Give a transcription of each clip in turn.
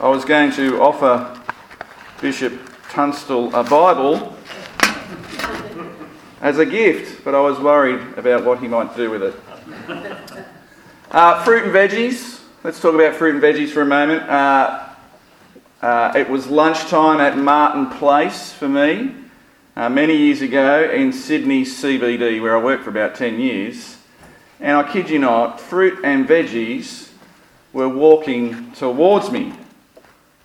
I was going to offer Bishop Tunstall a Bible as a gift, but I was worried about what he might do with it. Uh, fruit and veggies. Let's talk about fruit and veggies for a moment. Uh, uh, it was lunchtime at Martin Place for me uh, many years ago in Sydney CBD, where I worked for about 10 years. And I kid you not, fruit and veggies were walking towards me.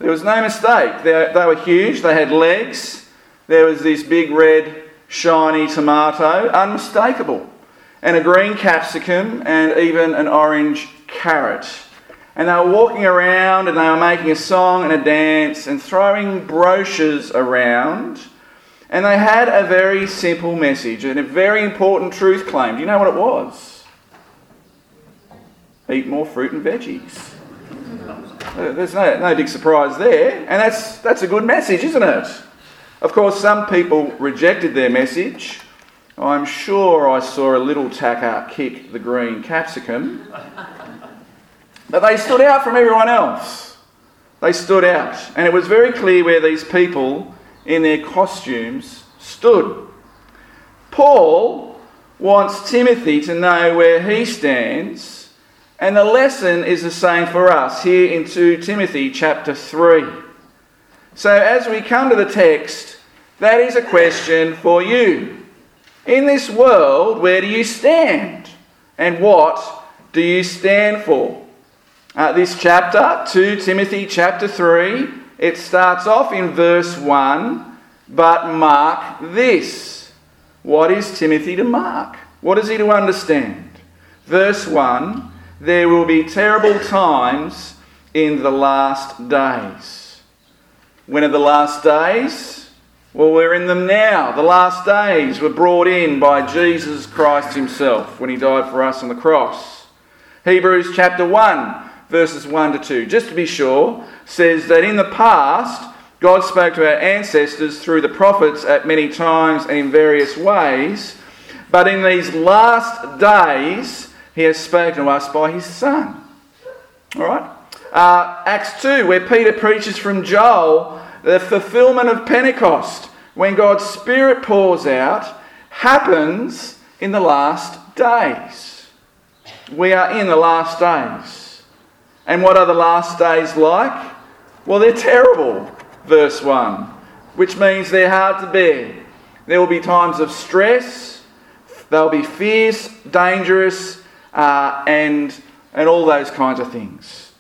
There was no mistake. They, they were huge, they had legs. There was this big red, shiny tomato, unmistakable, and a green capsicum, and even an orange carrot. And they were walking around and they were making a song and a dance and throwing brochures around. And they had a very simple message and a very important truth claim. Do you know what it was? Eat more fruit and veggies. There's no, no big surprise there. And that's, that's a good message, isn't it? Of course, some people rejected their message. I'm sure I saw a little tacker kick the green capsicum. But they stood out from everyone else. They stood out. And it was very clear where these people in their costumes stood. Paul wants Timothy to know where he stands, and the lesson is the same for us here in 2 Timothy chapter 3. So as we come to the text, that is a question for you. In this world, where do you stand? And what do you stand for? Uh, this chapter, 2 Timothy chapter 3, it starts off in verse 1, but mark this. What is Timothy to mark? What is he to understand? Verse 1 There will be terrible times in the last days. When are the last days? Well, we're in them now. The last days were brought in by Jesus Christ Himself when He died for us on the cross. Hebrews chapter 1 verses 1 to 2, just to be sure, says that in the past, God spoke to our ancestors through the prophets at many times and in various ways, but in these last days, He has spoken to us by His Son. All right? Uh, Acts 2, where Peter preaches from Joel, the fulfillment of Pentecost, when God's Spirit pours out, happens in the last days. We are in the last days. And what are the last days like? Well, they're terrible, verse 1, which means they're hard to bear. There will be times of stress, they'll be fierce, dangerous, uh, and, and all those kinds of things.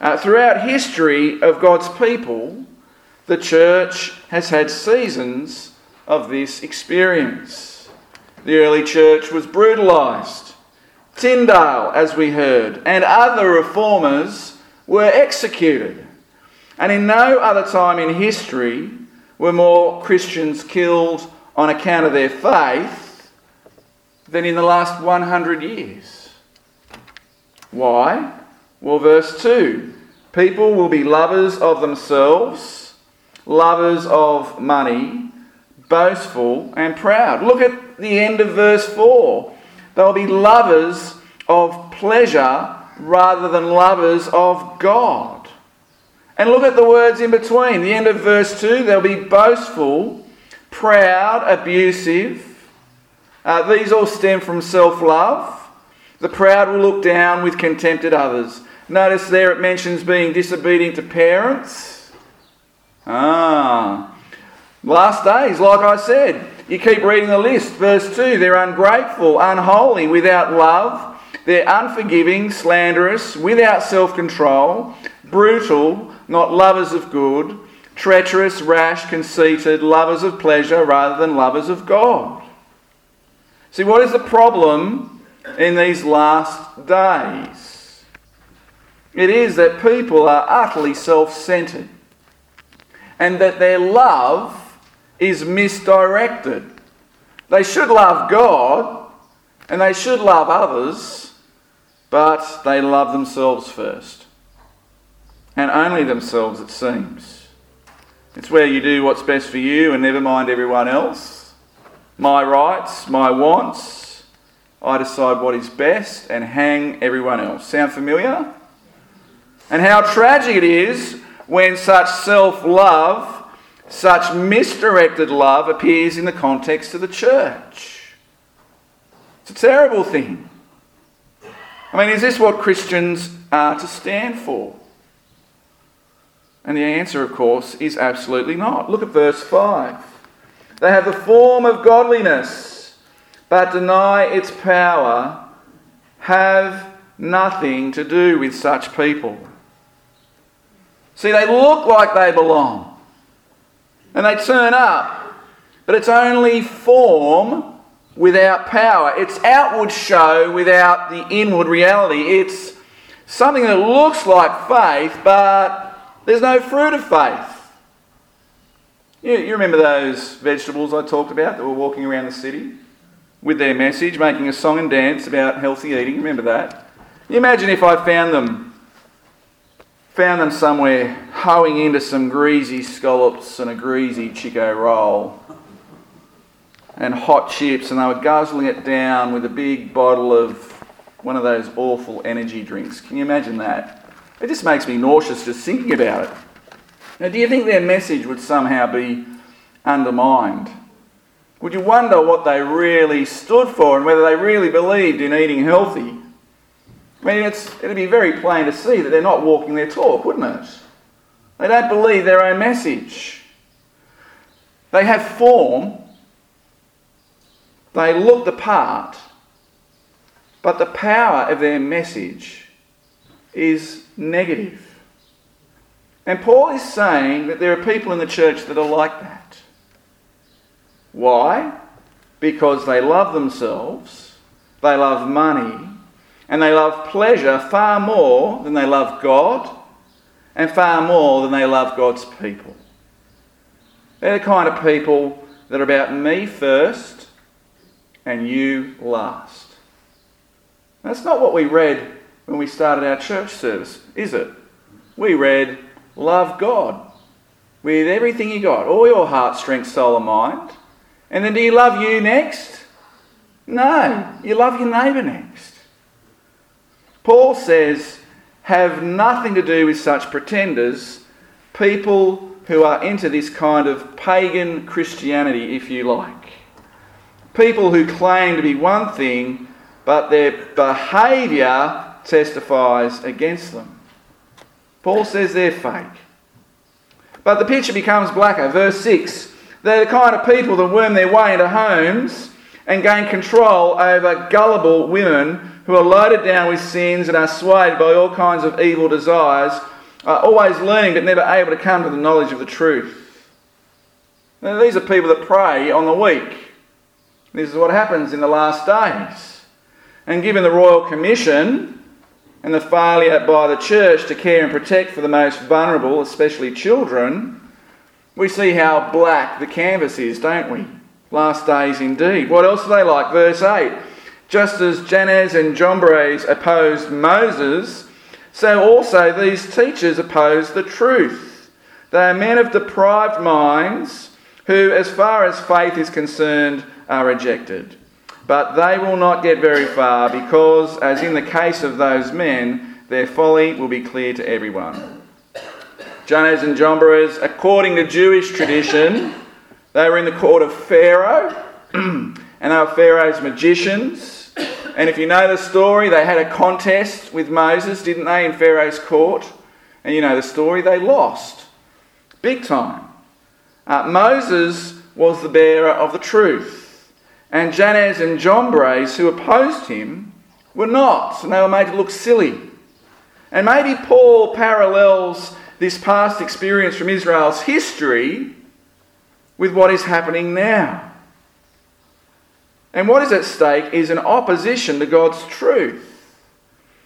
Uh, throughout history of God's people, the church has had seasons of this experience. The early church was brutalized. Tyndale, as we heard, and other reformers were executed. And in no other time in history were more Christians killed on account of their faith than in the last 100 years. Why? Well, verse 2 people will be lovers of themselves, lovers of money, boastful, and proud. Look at the end of verse 4. They'll be lovers of pleasure rather than lovers of God. And look at the words in between. The end of verse 2 they'll be boastful, proud, abusive. Uh, these all stem from self love. The proud will look down with contempt at others. Notice there it mentions being disobedient to parents. Ah. Last days, like I said, you keep reading the list. Verse 2 they're ungrateful, unholy, without love. They're unforgiving, slanderous, without self control, brutal, not lovers of good, treacherous, rash, conceited, lovers of pleasure rather than lovers of God. See, what is the problem in these last days? It is that people are utterly self centered and that their love is misdirected. They should love God and they should love others, but they love themselves first. And only themselves, it seems. It's where you do what's best for you and never mind everyone else. My rights, my wants. I decide what is best and hang everyone else. Sound familiar? And how tragic it is when such self love, such misdirected love appears in the context of the church. It's a terrible thing. I mean, is this what Christians are to stand for? And the answer, of course, is absolutely not. Look at verse 5. They have the form of godliness, but deny its power, have nothing to do with such people. See, they look like they belong, and they turn up, but it's only form without power. It's outward show without the inward reality. It's something that looks like faith, but there's no fruit of faith. You, you remember those vegetables I talked about that were walking around the city with their message, making a song and dance about healthy eating? Remember that? Imagine if I found them found them somewhere hoeing into some greasy scallops and a greasy Chiko roll and hot chips, and they were guzzling it down with a big bottle of one of those awful energy drinks. Can you imagine that? It just makes me nauseous just thinking about it. Now, do you think their message would somehow be undermined? Would you wonder what they really stood for and whether they really believed in eating healthy? I mean, it'd be very plain to see that they're not walking their talk, wouldn't it? They don't believe their own message. They have form, they look the part, but the power of their message is negative. And Paul is saying that there are people in the church that are like that. Why? Because they love themselves, they love money, and they love pleasure far more than they love God, and far more than they love God's people. They're the kind of people that are about me first and you last. That's not what we read when we started our church service, is it? We read, Love God with everything you got, all your heart, strength, soul, and mind. And then do you love you next? No, you love your neighbour next. Paul says, have nothing to do with such pretenders, people who are into this kind of pagan Christianity, if you like. People who claim to be one thing, but their behaviour testifies against them. Paul says they're fake. But the picture becomes blacker. Verse 6 they're the kind of people that worm their way into homes and gain control over gullible women who are loaded down with sins and are swayed by all kinds of evil desires, always learning but never able to come to the knowledge of the truth. Now, these are people that prey on the weak. This is what happens in the last days. And given the Royal Commission, and the failure by the church to care and protect for the most vulnerable, especially children, we see how black the canvas is, don't we? Last days indeed. What else are they like? Verse 8. Just as Jannes and Jambres opposed Moses, so also these teachers oppose the truth. They are men of deprived minds who, as far as faith is concerned, are rejected. But they will not get very far because, as in the case of those men, their folly will be clear to everyone. Jannes and Jambres, according to Jewish tradition, they were in the court of Pharaoh, and they were Pharaoh's magicians. And if you know the story, they had a contest with Moses, didn't they, in Pharaoh's court? And you know the story, they lost. Big time. Uh, Moses was the bearer of the truth. And Jannes and Jambres, who opposed him, were not, and they were made to look silly. And maybe Paul parallels this past experience from Israel's history with what is happening now. And what is at stake is an opposition to God's truth,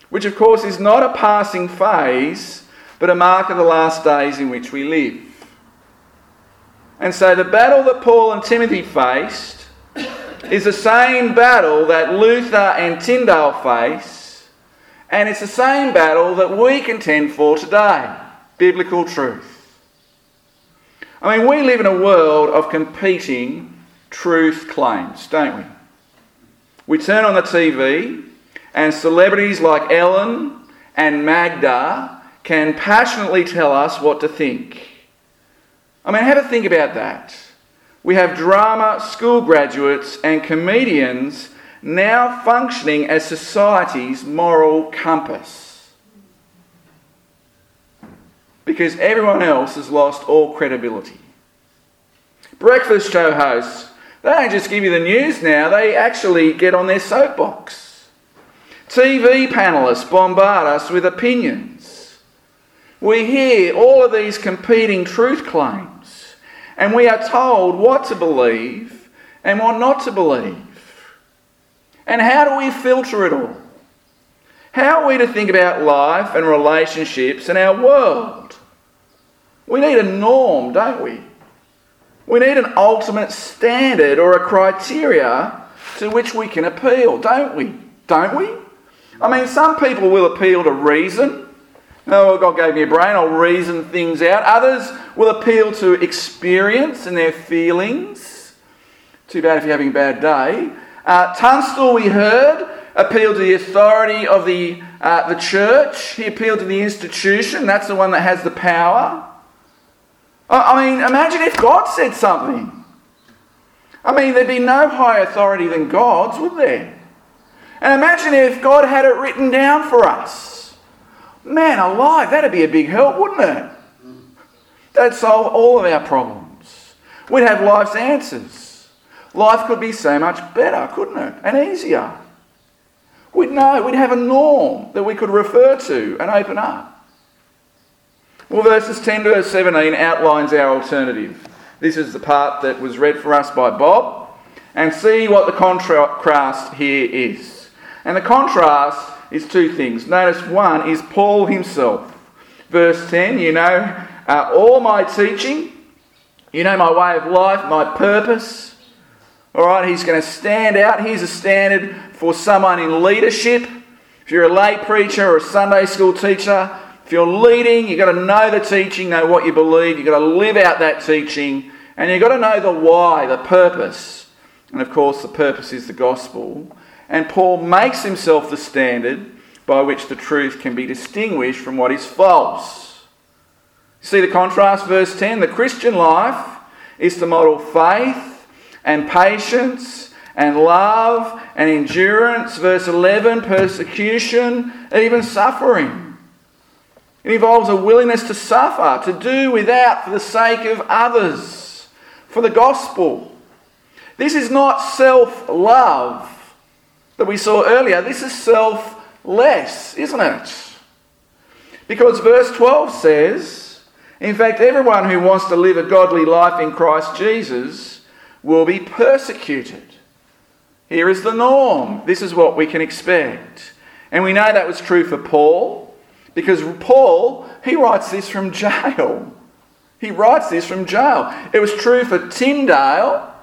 which, of course, is not a passing phase, but a mark of the last days in which we live. And so, the battle that Paul and Timothy faced is the same battle that Luther and Tyndale face, and it's the same battle that we contend for today biblical truth. I mean, we live in a world of competing truth claims, don't we? We turn on the TV, and celebrities like Ellen and Magda can passionately tell us what to think. I mean, have a think about that. We have drama school graduates and comedians now functioning as society's moral compass. Because everyone else has lost all credibility. Breakfast show hosts, they don't just give you the news now, they actually get on their soapbox. TV panelists bombard us with opinions. We hear all of these competing truth claims, and we are told what to believe and what not to believe. And how do we filter it all? How are we to think about life and relationships and our world? We need a norm, don't we? We need an ultimate standard or a criteria to which we can appeal, don't we? Don't we? I mean, some people will appeal to reason. Oh, God gave me a brain, I'll reason things out. Others will appeal to experience and their feelings. Too bad if you're having a bad day. Uh, Tunstall, we heard, appealed to the authority of the, uh, the church. He appealed to the institution. That's the one that has the power. I mean, imagine if God said something. I mean, there'd be no higher authority than God's, would there? And imagine if God had it written down for us. Man alive, that'd be a big help, wouldn't it? That'd solve all of our problems. We'd have life's answers. Life could be so much better, couldn't it? And easier. We'd know, we'd have a norm that we could refer to and open up. Well, verses 10 to 17 outlines our alternative. This is the part that was read for us by Bob. And see what the contrast here is. And the contrast is two things. Notice one is Paul himself. Verse 10, you know, uh, all my teaching, you know, my way of life, my purpose, all right, he's going to stand out. Here's a standard for someone in leadership. If you're a lay preacher or a Sunday school teacher, if you're leading, you've got to know the teaching, know what you believe, you've got to live out that teaching, and you've got to know the why, the purpose. And of course, the purpose is the gospel. And Paul makes himself the standard by which the truth can be distinguished from what is false. See the contrast, verse 10? The Christian life is to model faith and patience and love and endurance. Verse 11 persecution, even suffering. It involves a willingness to suffer, to do without for the sake of others, for the gospel. This is not self love that we saw earlier. This is selfless, isn't it? Because verse 12 says, in fact, everyone who wants to live a godly life in Christ Jesus will be persecuted. Here is the norm. This is what we can expect. And we know that was true for Paul because Paul, he writes this from jail. He writes this from jail. It was true for Tyndale,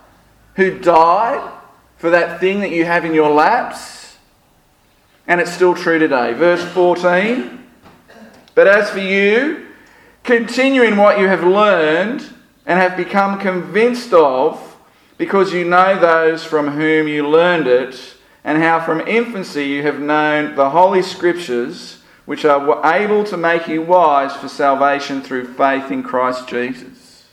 who died for that thing that you have in your laps. And it's still true today. Verse 14. But as for you, continue in what you have learned and have become convinced of because you know those from whom you learned it, and how from infancy you have known the Holy Scriptures, which are able to make you wise for salvation through faith in Christ Jesus.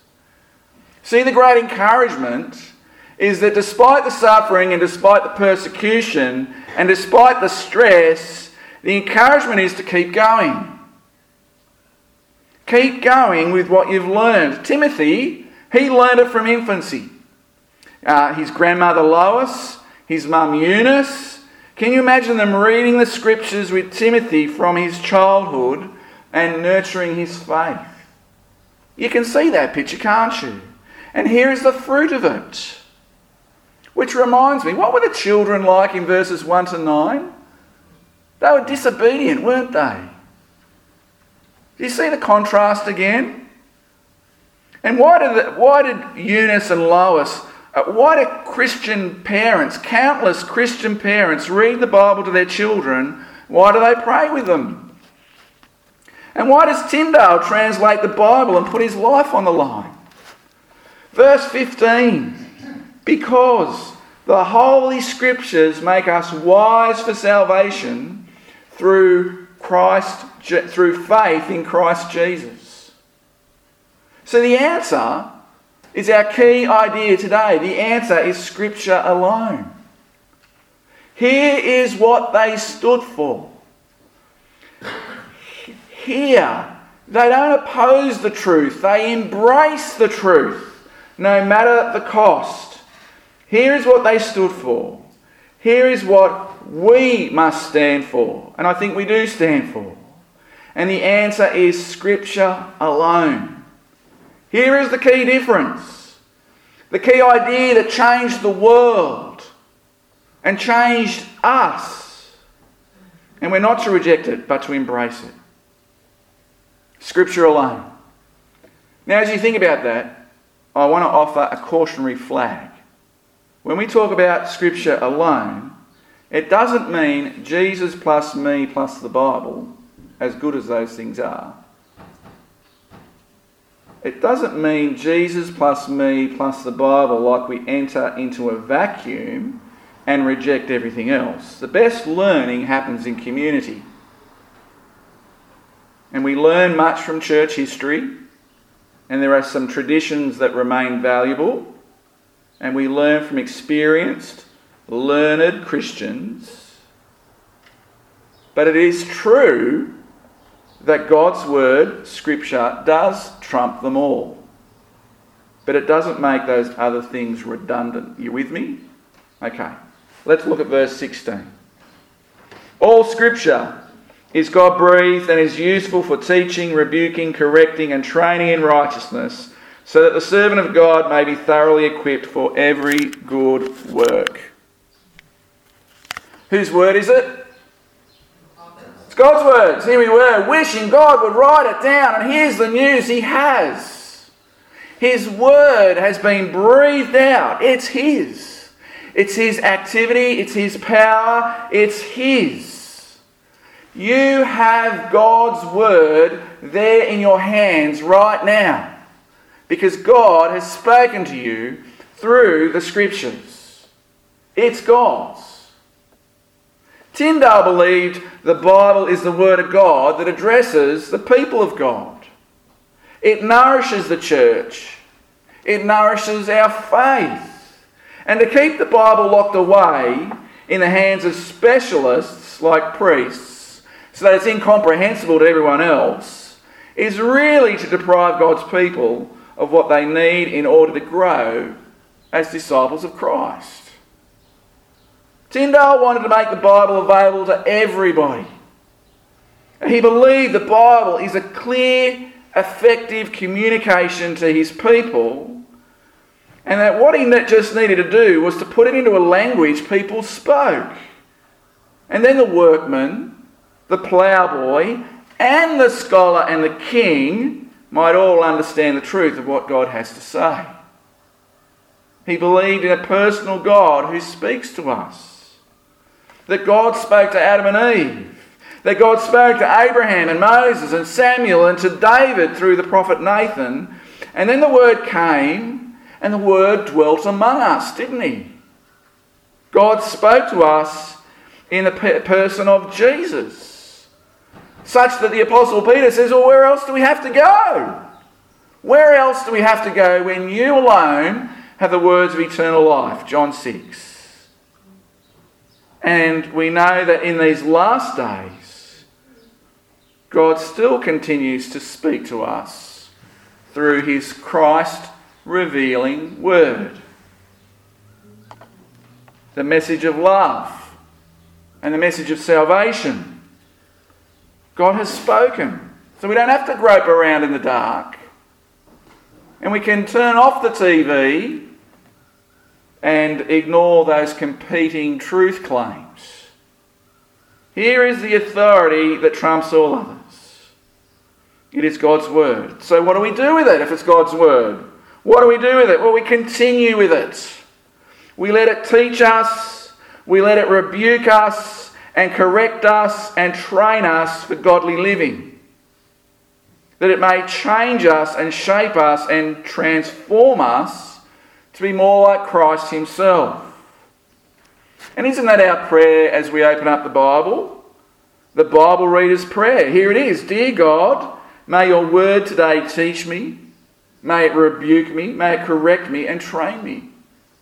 See, the great encouragement is that despite the suffering and despite the persecution and despite the stress, the encouragement is to keep going. Keep going with what you've learned. Timothy, he learned it from infancy uh, his grandmother Lois, his mum Eunice. Can you imagine them reading the scriptures with Timothy from his childhood and nurturing his faith? You can see that picture, can't you? And here is the fruit of it. Which reminds me, what were the children like in verses 1 to 9? They were disobedient, weren't they? Do you see the contrast again? And why did, why did Eunice and Lois uh, why do Christian parents, countless Christian parents, read the Bible to their children? Why do they pray with them? And why does Tyndale translate the Bible and put his life on the line? Verse 15 Because the Holy Scriptures make us wise for salvation through Christ through faith in Christ Jesus. So the answer is our key idea today. The answer is Scripture alone. Here is what they stood for. Here, they don't oppose the truth, they embrace the truth, no matter the cost. Here is what they stood for. Here is what we must stand for, and I think we do stand for. And the answer is Scripture alone. Here is the key difference. The key idea that changed the world and changed us. And we're not to reject it, but to embrace it. Scripture alone. Now, as you think about that, I want to offer a cautionary flag. When we talk about Scripture alone, it doesn't mean Jesus plus me plus the Bible, as good as those things are. It doesn't mean Jesus plus me plus the Bible like we enter into a vacuum and reject everything else. The best learning happens in community. And we learn much from church history, and there are some traditions that remain valuable, and we learn from experienced, learned Christians. But it is true that God's Word, Scripture, does trump them all. But it doesn't make those other things redundant. You with me? Okay. Let's look at verse 16. All scripture is God breathed and is useful for teaching, rebuking, correcting, and training in righteousness, so that the servant of God may be thoroughly equipped for every good work. Whose word is it? It's God's words. Here we were, wishing God would write it down, and here's the news He has. His word has been breathed out, it's His. It's His activity, it's His power, it's His. You have God's Word there in your hands right now because God has spoken to you through the Scriptures. It's God's. Tyndale believed the Bible is the Word of God that addresses the people of God. It nourishes the church, it nourishes our faith. And to keep the Bible locked away in the hands of specialists like priests, so that it's incomprehensible to everyone else, is really to deprive God's people of what they need in order to grow as disciples of Christ. Tyndale wanted to make the Bible available to everybody. He believed the Bible is a clear, effective communication to his people and that what he just needed to do was to put it into a language people spoke. And then the workman, the ploughboy, and the scholar and the king might all understand the truth of what God has to say. He believed in a personal God who speaks to us. That God spoke to Adam and Eve. That God spoke to Abraham and Moses and Samuel and to David through the prophet Nathan. And then the word came and the Word dwelt among us, didn't He? God spoke to us in the person of Jesus, such that the Apostle Peter says, Well, where else do we have to go? Where else do we have to go when you alone have the words of eternal life? John 6. And we know that in these last days, God still continues to speak to us through his Christ revealing word. The message of love and the message of salvation. God has spoken. So we don't have to grope around in the dark. And we can turn off the TV and ignore those competing truth claims. Here is the authority that trumps all others. It is God's word. So, what do we do with it if it's God's word? What do we do with it? Well, we continue with it. We let it teach us, we let it rebuke us, and correct us and train us for godly living. That it may change us and shape us and transform us to be more like Christ Himself. And isn't that our prayer as we open up the Bible? the Bible reader's prayer. Here it is Dear God, may your word today teach me, may it rebuke me, may it correct me and train me.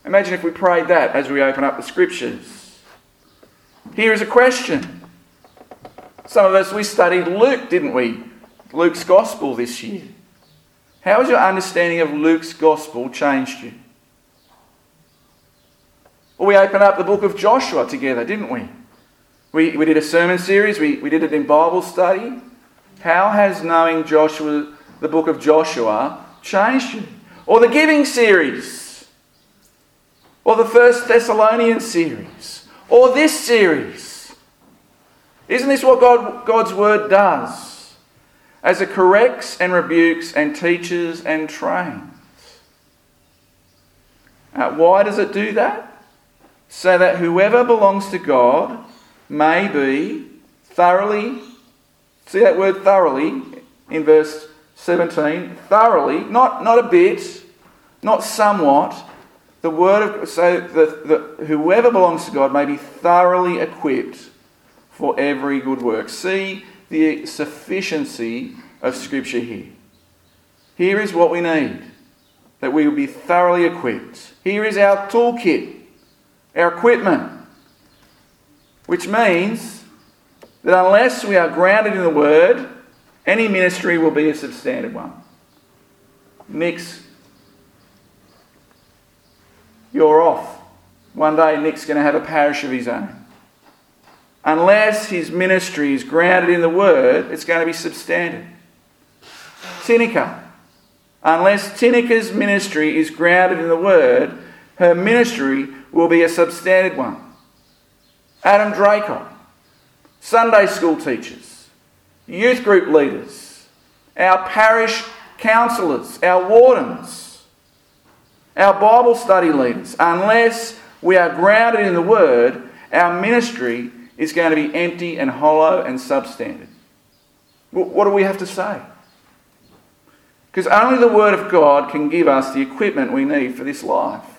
Imagine if we prayed that as we open up the scriptures. Here is a question. Some of us, we studied Luke, didn't we? Luke's gospel this year. How has your understanding of Luke's gospel changed you? Well, we opened up the book of Joshua together, didn't we? We, we did a sermon series, we, we did it in Bible study. How has knowing Joshua, the book of Joshua, changed you? Or the giving series? Or the First Thessalonians series? Or this series? Isn't this what God, God's Word does? As it corrects and rebukes and teaches and trains. Uh, why does it do that? So that whoever belongs to God may be thoroughly, see that word thoroughly in verse 17, thoroughly, not, not a bit, not somewhat. The word of so that whoever belongs to God may be thoroughly equipped for every good work. See the sufficiency of Scripture here. Here is what we need that we will be thoroughly equipped. Here is our toolkit, our equipment. Which means that unless we are grounded in the Word, any ministry will be a substandard one. Nick's, you're off. One day Nick's going to have a parish of his own. Unless his ministry is grounded in the Word, it's going to be substandard. Tinica. Unless Tinica's ministry is grounded in the Word, her ministry will be a substandard one. Adam Draycott, Sunday school teachers, youth group leaders, our parish counsellors, our wardens, our Bible study leaders. Unless we are grounded in the Word, our ministry is going to be empty and hollow and substandard. What do we have to say? Because only the Word of God can give us the equipment we need for this life.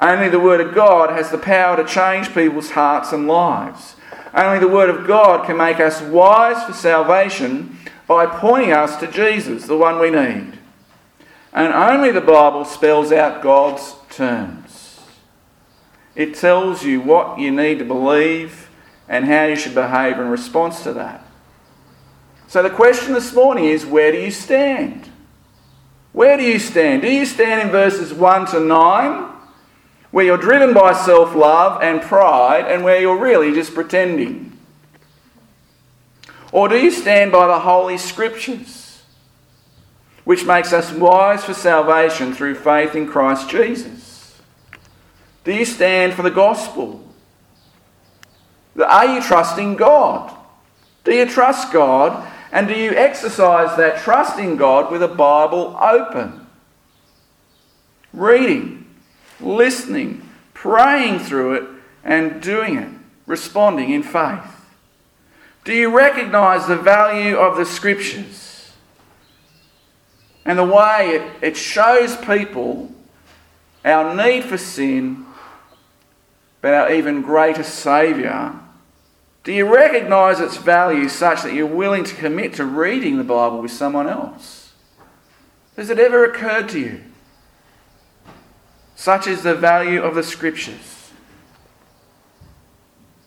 Only the Word of God has the power to change people's hearts and lives. Only the Word of God can make us wise for salvation by pointing us to Jesus, the one we need. And only the Bible spells out God's terms. It tells you what you need to believe and how you should behave in response to that. So the question this morning is where do you stand? Where do you stand? Do you stand in verses 1 to 9? Where you're driven by self love and pride, and where you're really just pretending? Or do you stand by the Holy Scriptures, which makes us wise for salvation through faith in Christ Jesus? Do you stand for the gospel? Are you trusting God? Do you trust God? And do you exercise that trust in God with a Bible open? Reading listening, praying through it, and doing it, responding in faith? Do you recognize the value of the scriptures and the way it, it shows people our need for sin, but our even greater Saviour? Do you recognize its value such that you're willing to commit to reading the Bible with someone else? Has it ever occurred to you such is the value of the scriptures.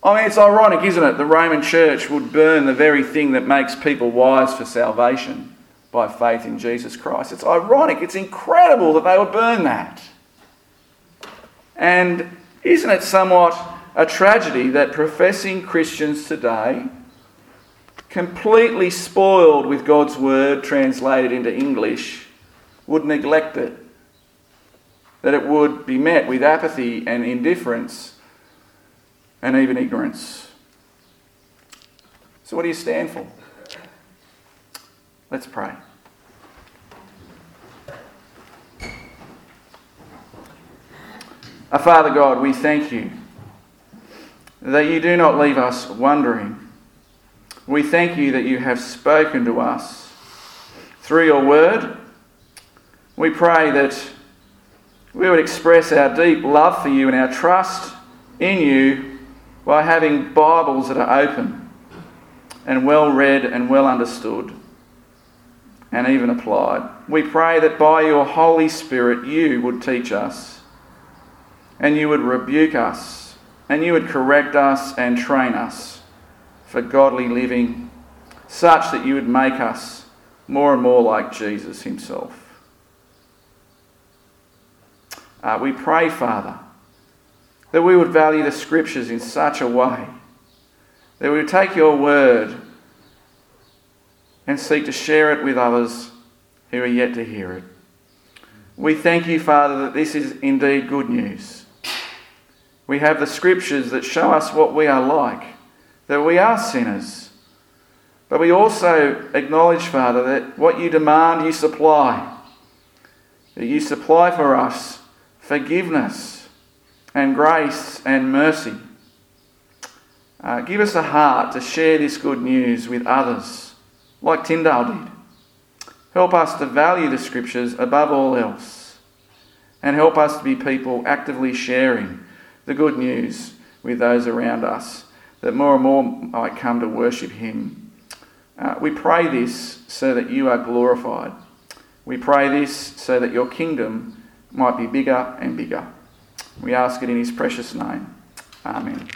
I mean, it's ironic, isn't it? The Roman church would burn the very thing that makes people wise for salvation by faith in Jesus Christ. It's ironic, it's incredible that they would burn that. And isn't it somewhat a tragedy that professing Christians today, completely spoiled with God's word translated into English, would neglect it that it would be met with apathy and indifference and even ignorance. So, what do you stand for? Let's pray. Our Father God, we thank you that you do not leave us wondering. We thank you that you have spoken to us through your word. We pray that we would express our deep love for you and our trust in you by having Bibles that are open, and well read and well understood and even applied. We pray that by your Holy Spirit you would teach us and you would rebuke us and you would correct us and train us for godly living, such that you would make us more and more like Jesus himself. Uh, we pray, Father, that we would value the Scriptures in such a way that we would take your word and seek to share it with others who are yet to hear it. We thank you, Father, that this is indeed good news. We have the Scriptures that show us what we are like, that we are sinners. But we also acknowledge, Father, that what you demand, you supply. That you supply for us forgiveness and grace and mercy. Uh, give us a heart to share this good news with others, like Tyndale did. Help us to value the Scriptures above all else, and help us to be people actively sharing the good news with those around us, that more and more might come to worship Him. Uh, we pray this so that you are glorified. We pray this so that your kingdom might be bigger and bigger. We ask it in His precious name. Amen.